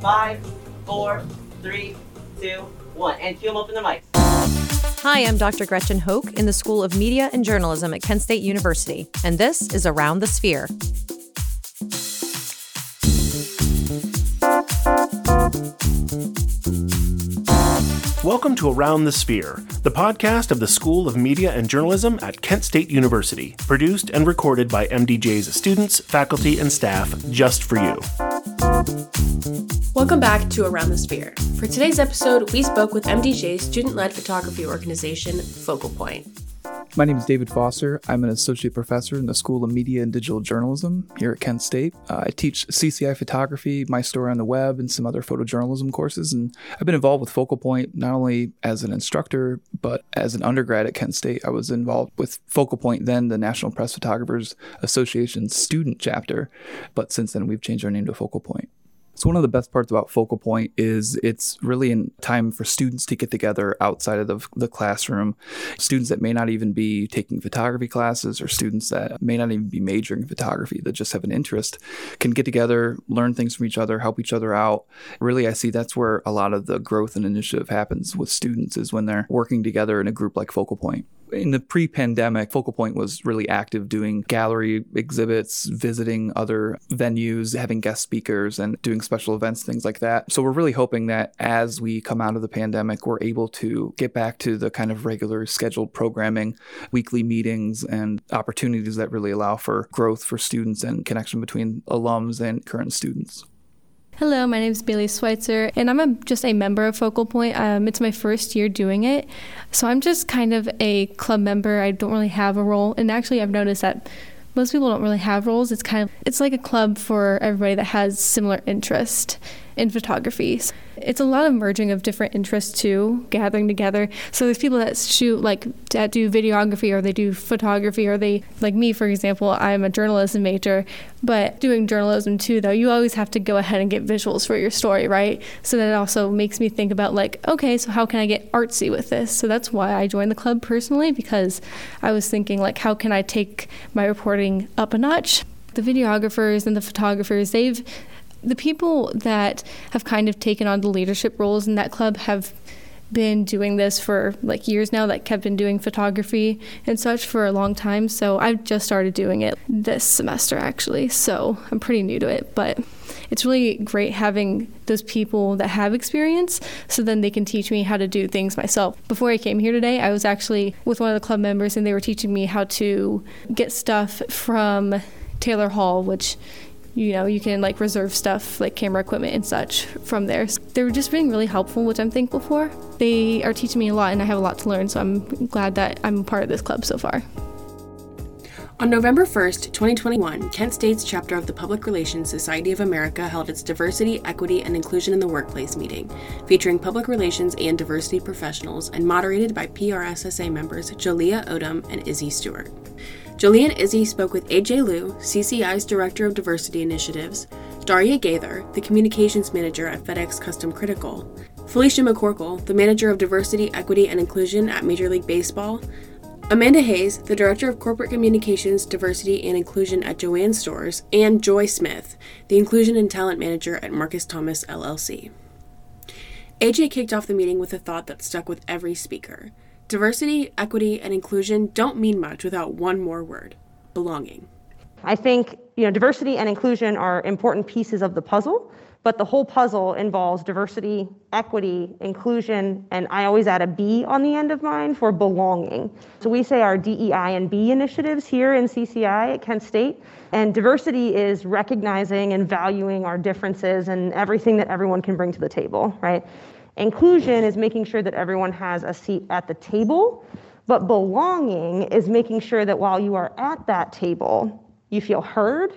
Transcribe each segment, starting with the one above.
Five, four, three, two, one. And cue them open the mics. Hi, I'm Dr. Gretchen Hoak in the School of Media and Journalism at Kent State University, and this is Around the Sphere. Welcome to Around the Sphere, the podcast of the School of Media and Journalism at Kent State University, produced and recorded by MDJ's students, faculty, and staff just for you. Welcome back to Around the Sphere. For today's episode, we spoke with MDJ's student led photography organization, Focal Point. My name is David Foster. I'm an associate professor in the School of Media and Digital Journalism here at Kent State. Uh, I teach CCI photography, my story on the web, and some other photojournalism courses. And I've been involved with Focal Point not only as an instructor, but as an undergrad at Kent State. I was involved with Focal Point, then the National Press Photographers Association student chapter. But since then, we've changed our name to Focal Point. So one of the best parts about Focal Point is it's really a time for students to get together outside of the, the, classroom. Students that may not even be taking photography classes or students that may not even be majoring in photography that just have an interest can get together, learn things from each other, help each other out. Really, I see that's where a lot of the growth and initiative happens with students is when they're working together in a group like Focal Point in the pre-pandemic focal point was really active doing gallery exhibits visiting other venues having guest speakers and doing special events things like that. So we're really hoping that as we come out of the pandemic we're able to get back to the kind of regular scheduled programming weekly meetings and opportunities that really allow for growth for students and connection between alums and current students Hello, my name is Bailey Schweitzer, and I'm a, just a member of Focal Point. Um, it's my first year doing it, so I'm just kind of a club member. I don't really have a role, and actually, I've noticed that most people don't really have roles. It's kind of it's like a club for everybody that has similar interest in photography. It's a lot of merging of different interests too, gathering together. So there's people that shoot like that do videography or they do photography or they like me for example, I'm a journalism major, but doing journalism too though, you always have to go ahead and get visuals for your story, right? So that also makes me think about like, okay, so how can I get artsy with this? So that's why I joined the club personally because I was thinking like how can I take my reporting up a notch? The videographers and the photographers, they've the people that have kind of taken on the leadership roles in that club have been doing this for like years now like have been doing photography and such for a long time so i've just started doing it this semester actually so i'm pretty new to it but it's really great having those people that have experience so then they can teach me how to do things myself. Before I came here today, I was actually with one of the club members and they were teaching me how to get stuff from Taylor Hall, which you know, you can like reserve stuff like camera equipment and such from there. So they're just being really helpful, which I'm thankful for. They are teaching me a lot and I have a lot to learn, so I'm glad that I'm part of this club so far. On November 1st, 2021, Kent State's chapter of the Public Relations Society of America held its Diversity, Equity, and Inclusion in the Workplace meeting, featuring public relations and diversity professionals and moderated by PRSSA members Jolia Odom and Izzy Stewart. Jolie and Izzy spoke with AJ Liu, CCI's Director of Diversity Initiatives, Daria Gaither, the Communications Manager at FedEx Custom Critical, Felicia McCorkle, the Manager of Diversity, Equity, and Inclusion at Major League Baseball, Amanda Hayes, the Director of Corporate Communications, Diversity, and Inclusion at Joann Stores, and Joy Smith, the Inclusion and Talent Manager at Marcus Thomas LLC. AJ kicked off the meeting with a thought that stuck with every speaker. Diversity, equity, and inclusion don't mean much without one more word belonging. I think you know diversity and inclusion are important pieces of the puzzle, but the whole puzzle involves diversity, equity, inclusion, and I always add a B on the end of mine for belonging. So we say our DEI and B initiatives here in CCI at Kent State. And diversity is recognizing and valuing our differences and everything that everyone can bring to the table, right? Inclusion is making sure that everyone has a seat at the table, but belonging is making sure that while you are at that table, you feel heard,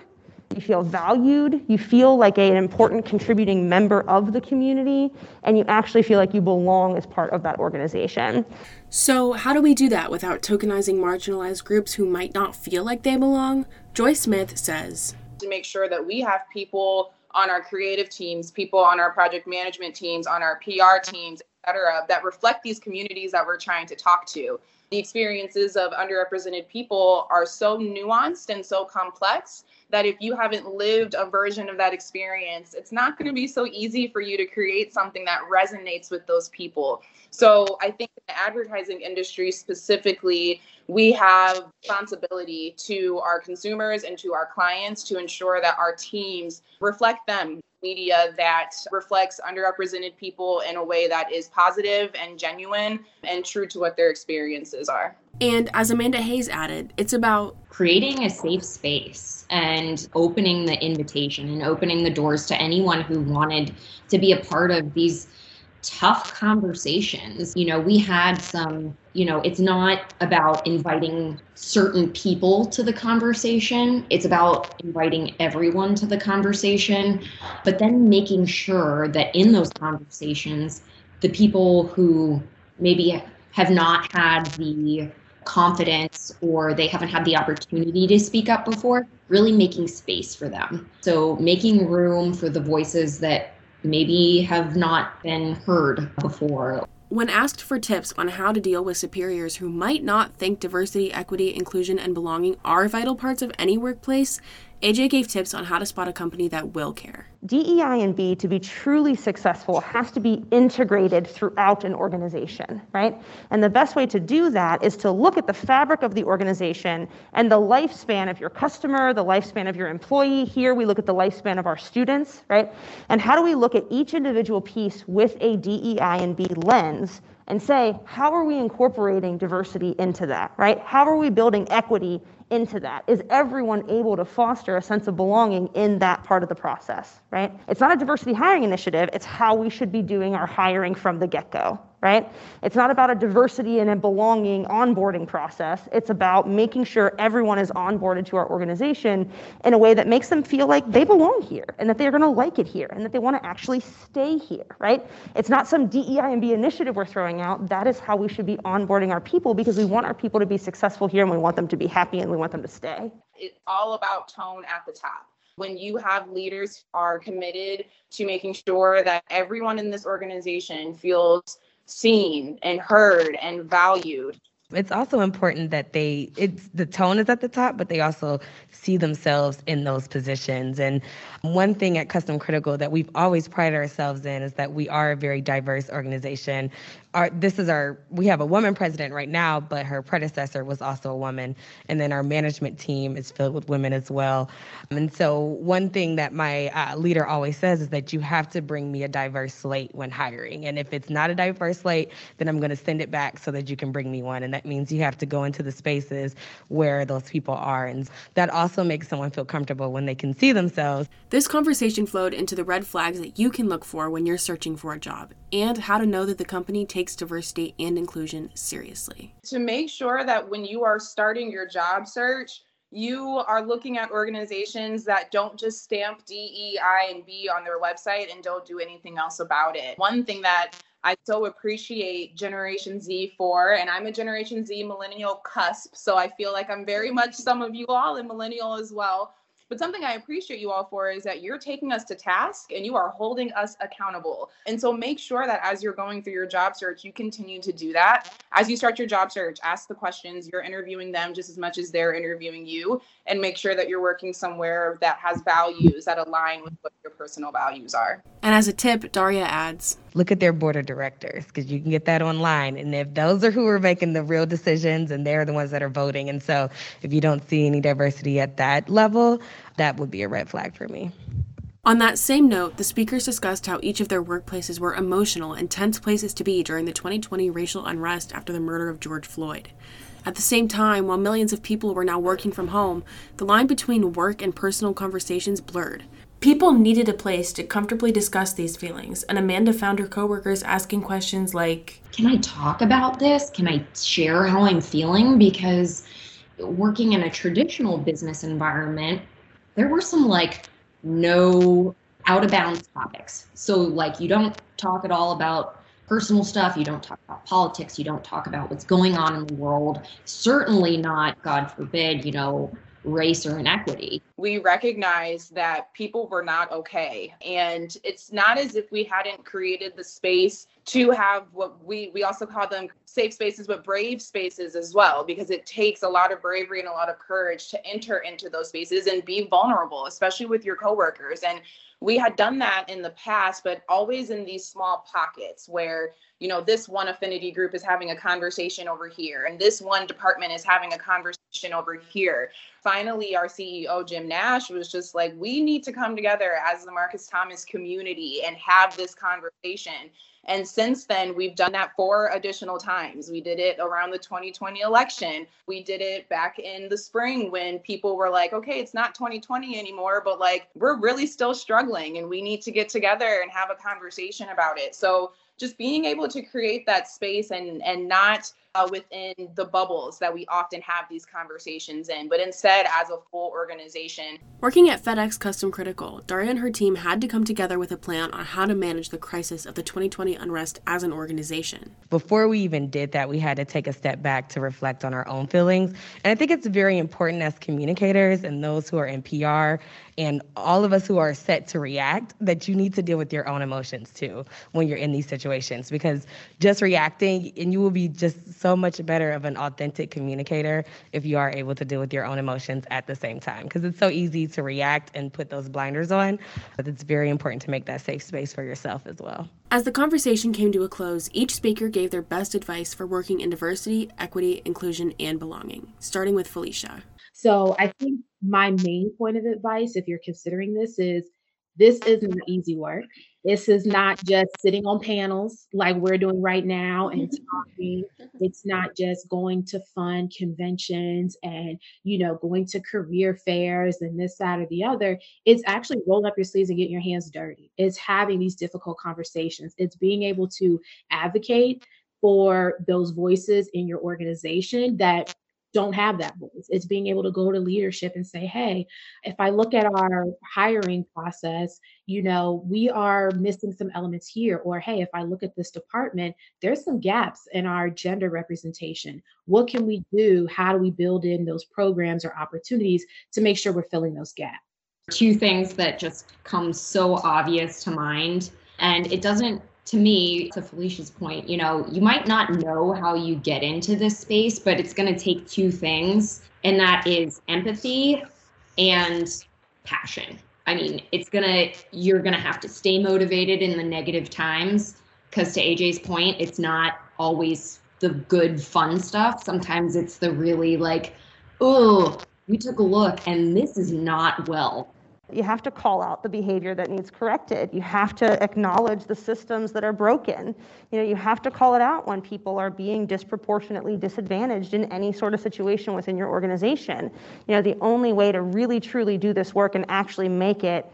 you feel valued, you feel like a, an important contributing member of the community, and you actually feel like you belong as part of that organization. So, how do we do that without tokenizing marginalized groups who might not feel like they belong? Joy Smith says To make sure that we have people on our creative teams, people on our project management teams, on our PR teams, et cetera, that reflect these communities that we're trying to talk to. The experiences of underrepresented people are so nuanced and so complex that if you haven't lived a version of that experience, it's not going to be so easy for you to create something that resonates with those people. So I think the advertising industry specifically, we have responsibility to our consumers and to our clients to ensure that our teams reflect them media that reflects underrepresented people in a way that is positive and genuine and true to what their experiences are. And as Amanda Hayes added, it's about creating a safe space and opening the invitation and opening the doors to anyone who wanted to be a part of these tough conversations. You know, we had some, you know, it's not about inviting certain people to the conversation, it's about inviting everyone to the conversation, but then making sure that in those conversations, the people who maybe have not had the confidence or they haven't had the opportunity to speak up before, really making space for them. So making room for the voices that maybe have not been heard before. When asked for tips on how to deal with superiors who might not think diversity, equity, inclusion, and belonging are vital parts of any workplace, AJ gave tips on how to spot a company that will care. DEI and B, to be truly successful, has to be integrated throughout an organization, right? And the best way to do that is to look at the fabric of the organization and the lifespan of your customer, the lifespan of your employee. Here we look at the lifespan of our students, right? And how do we look at each individual piece with a DEI and B lens and say, how are we incorporating diversity into that, right? How are we building equity into that? Is everyone able to foster a sense of belonging in that part of the process, right? It's not a diversity hiring initiative, it's how we should be doing our hiring from the get go, right? It's not about a diversity and a belonging onboarding process. It's about making sure everyone is onboarded to our organization in a way that makes them feel like they belong here and that they're going to like it here and that they want to actually stay here, right? It's not some DEI and B initiative we're throwing out. That is how we should be onboarding our people because we want our people to be successful here and we want them to be happy and we want them to stay. It's all about tone at the top when you have leaders who are committed to making sure that everyone in this organization feels seen and heard and valued. It's also important that they it's the tone is at the top, but they also see themselves in those positions. And one thing at Custom Critical that we've always prided ourselves in is that we are a very diverse organization our this is our we have a woman president right now, but her predecessor was also a woman, and then our management team is filled with women as well. And so one thing that my uh, leader always says is that you have to bring me a diverse slate when hiring, and if it's not a diverse slate, then I'm going to send it back so that you can bring me one, and that means you have to go into the spaces where those people are, and that also makes someone feel comfortable when they can see themselves. This conversation flowed into the red flags that you can look for when you're searching for a job, and how to know that the company takes takes diversity and inclusion seriously. To make sure that when you are starting your job search, you are looking at organizations that don't just stamp DEI and B on their website and don't do anything else about it. One thing that I so appreciate Generation Z for, and I'm a Generation Z millennial cusp, so I feel like I'm very much some of you all in millennial as well. But something I appreciate you all for is that you're taking us to task and you are holding us accountable. And so make sure that as you're going through your job search, you continue to do that. As you start your job search, ask the questions. You're interviewing them just as much as they're interviewing you, and make sure that you're working somewhere that has values that align with what your personal values are. And as a tip, Daria adds look at their board of directors because you can get that online. And if those are who are making the real decisions and they're the ones that are voting. And so if you don't see any diversity at that level, that would be a red flag for me. On that same note, the speakers discussed how each of their workplaces were emotional and tense places to be during the 2020 racial unrest after the murder of George Floyd. At the same time, while millions of people were now working from home, the line between work and personal conversations blurred. People needed a place to comfortably discuss these feelings, and Amanda found her coworkers asking questions like Can I talk about this? Can I share how I'm feeling? Because working in a traditional business environment, there were some like no out of bounds topics. So, like, you don't talk at all about personal stuff, you don't talk about politics, you don't talk about what's going on in the world, certainly not, God forbid, you know, race or inequity. we recognized that people were not okay. And it's not as if we hadn't created the space to have what we we also call them safe spaces but brave spaces as well because it takes a lot of bravery and a lot of courage to enter into those spaces and be vulnerable especially with your coworkers. And we had done that in the past but always in these small pockets where you know this one affinity group is having a conversation over here and this one department is having a conversation over here finally our ceo jim nash was just like we need to come together as the marcus thomas community and have this conversation and since then, we've done that four additional times. We did it around the 2020 election. We did it back in the spring when people were like, okay, it's not 2020 anymore, but like we're really still struggling and we need to get together and have a conversation about it. So just being able to create that space and and not uh, within the bubbles that we often have these conversations in, but instead as a full organization. Working at FedEx Custom Critical, Daria and her team had to come together with a plan on how to manage the crisis of the 2020 unrest as an organization. Before we even did that, we had to take a step back to reflect on our own feelings. And I think it's very important as communicators and those who are in PR and all of us who are set to react that you need to deal with your own emotions too when you're in these situations because just reacting and you will be just so much better of an authentic communicator if you are able to deal with your own emotions at the same time because it's so easy to react and put those blinders on but it's very important to make that safe space for yourself as well as the conversation came to a close, each speaker gave their best advice for working in diversity, equity, inclusion, and belonging, starting with Felicia. So I think my main point of advice, if you're considering this, is this isn't easy work. This is not just sitting on panels like we're doing right now and mm-hmm. talking. It's not just going to fun conventions and, you know, going to career fairs and this, that, or the other. It's actually rolling up your sleeves and getting your hands dirty. It's having these difficult conversations. It's being able to advocate for those voices in your organization that don't have that voice. It's being able to go to leadership and say, hey, if I look at our hiring process, you know, we are missing some elements here. Or hey, if I look at this department, there's some gaps in our gender representation. What can we do? How do we build in those programs or opportunities to make sure we're filling those gaps? Two things that just come so obvious to mind. And it doesn't to me, to Felicia's point, you know, you might not know how you get into this space, but it's going to take two things, and that is empathy and passion. I mean, it's going to, you're going to have to stay motivated in the negative times because, to AJ's point, it's not always the good, fun stuff. Sometimes it's the really like, oh, we took a look and this is not well you have to call out the behavior that needs corrected. You have to acknowledge the systems that are broken. You know, you have to call it out when people are being disproportionately disadvantaged in any sort of situation within your organization. You know, the only way to really truly do this work and actually make it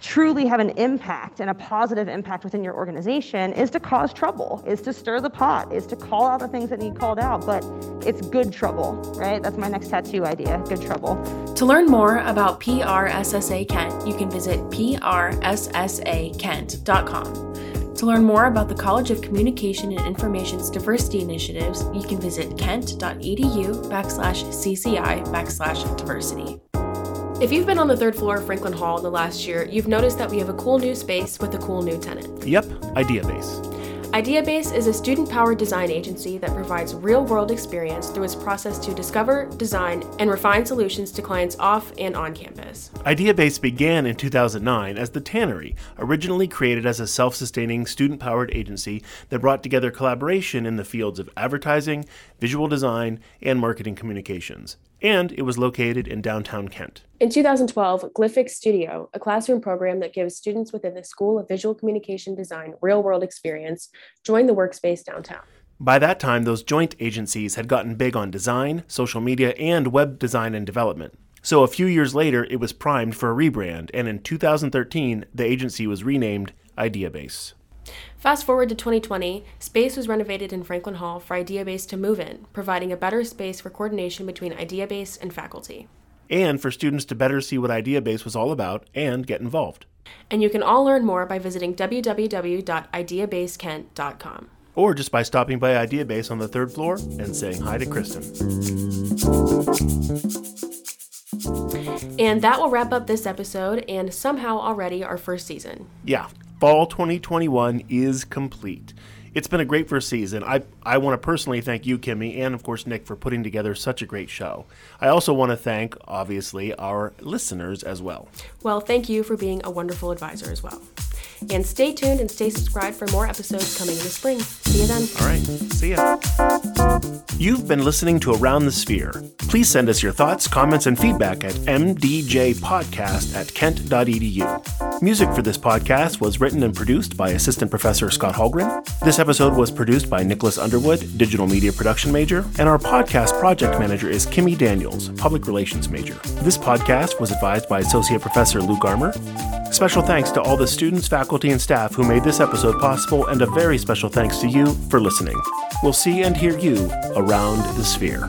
truly have an impact and a positive impact within your organization is to cause trouble, is to stir the pot, is to call out the things that need called out. But it's good trouble, right? That's my next tattoo idea good trouble. To learn more about PRSSA Kent, you can visit prssakent.com. To learn more about the College of Communication and Information's diversity initiatives, you can visit kent.edu backslash cci backslash diversity. If you've been on the third floor of Franklin Hall in the last year, you've noticed that we have a cool new space with a cool new tenant. Yep, IdeaBase. IdeaBase is a student powered design agency that provides real world experience through its process to discover, design, and refine solutions to clients off and on campus. IdeaBase began in 2009 as The Tannery, originally created as a self sustaining student powered agency that brought together collaboration in the fields of advertising, visual design, and marketing communications and it was located in downtown Kent. In 2012, Glyphix Studio, a classroom program that gives students within the School of Visual Communication Design real world experience, joined the workspace downtown. By that time, those joint agencies had gotten big on design, social media, and web design and development. So a few years later, it was primed for a rebrand, and in 2013, the agency was renamed IdeaBase. Fast forward to 2020, space was renovated in Franklin Hall for IdeaBase to move in, providing a better space for coordination between IdeaBase and faculty. And for students to better see what IdeaBase was all about and get involved. And you can all learn more by visiting www.ideabasekent.com. Or just by stopping by IdeaBase on the third floor and saying hi to Kristen. And that will wrap up this episode and somehow already our first season. Yeah, fall 2021 is complete. It's been a great first season. I, I want to personally thank you, Kimmy, and of course Nick for putting together such a great show. I also want to thank, obviously, our listeners as well. Well, thank you for being a wonderful advisor as well. And stay tuned and stay subscribed for more episodes coming in the spring. See you then. All right. See ya. You've been listening to Around the Sphere. Please send us your thoughts, comments, and feedback at mdjpodcast at kent.edu. Music for this podcast was written and produced by Assistant Professor Scott Holgren. This episode was produced by Nicholas Underwood, Digital Media Production Major, and our podcast project manager is Kimmy Daniels, Public Relations Major. This podcast was advised by Associate Professor Luke Armour. Special thanks to all the students, faculty, and staff who made this episode possible, and a very special thanks to you for listening. We'll see and hear you around the sphere.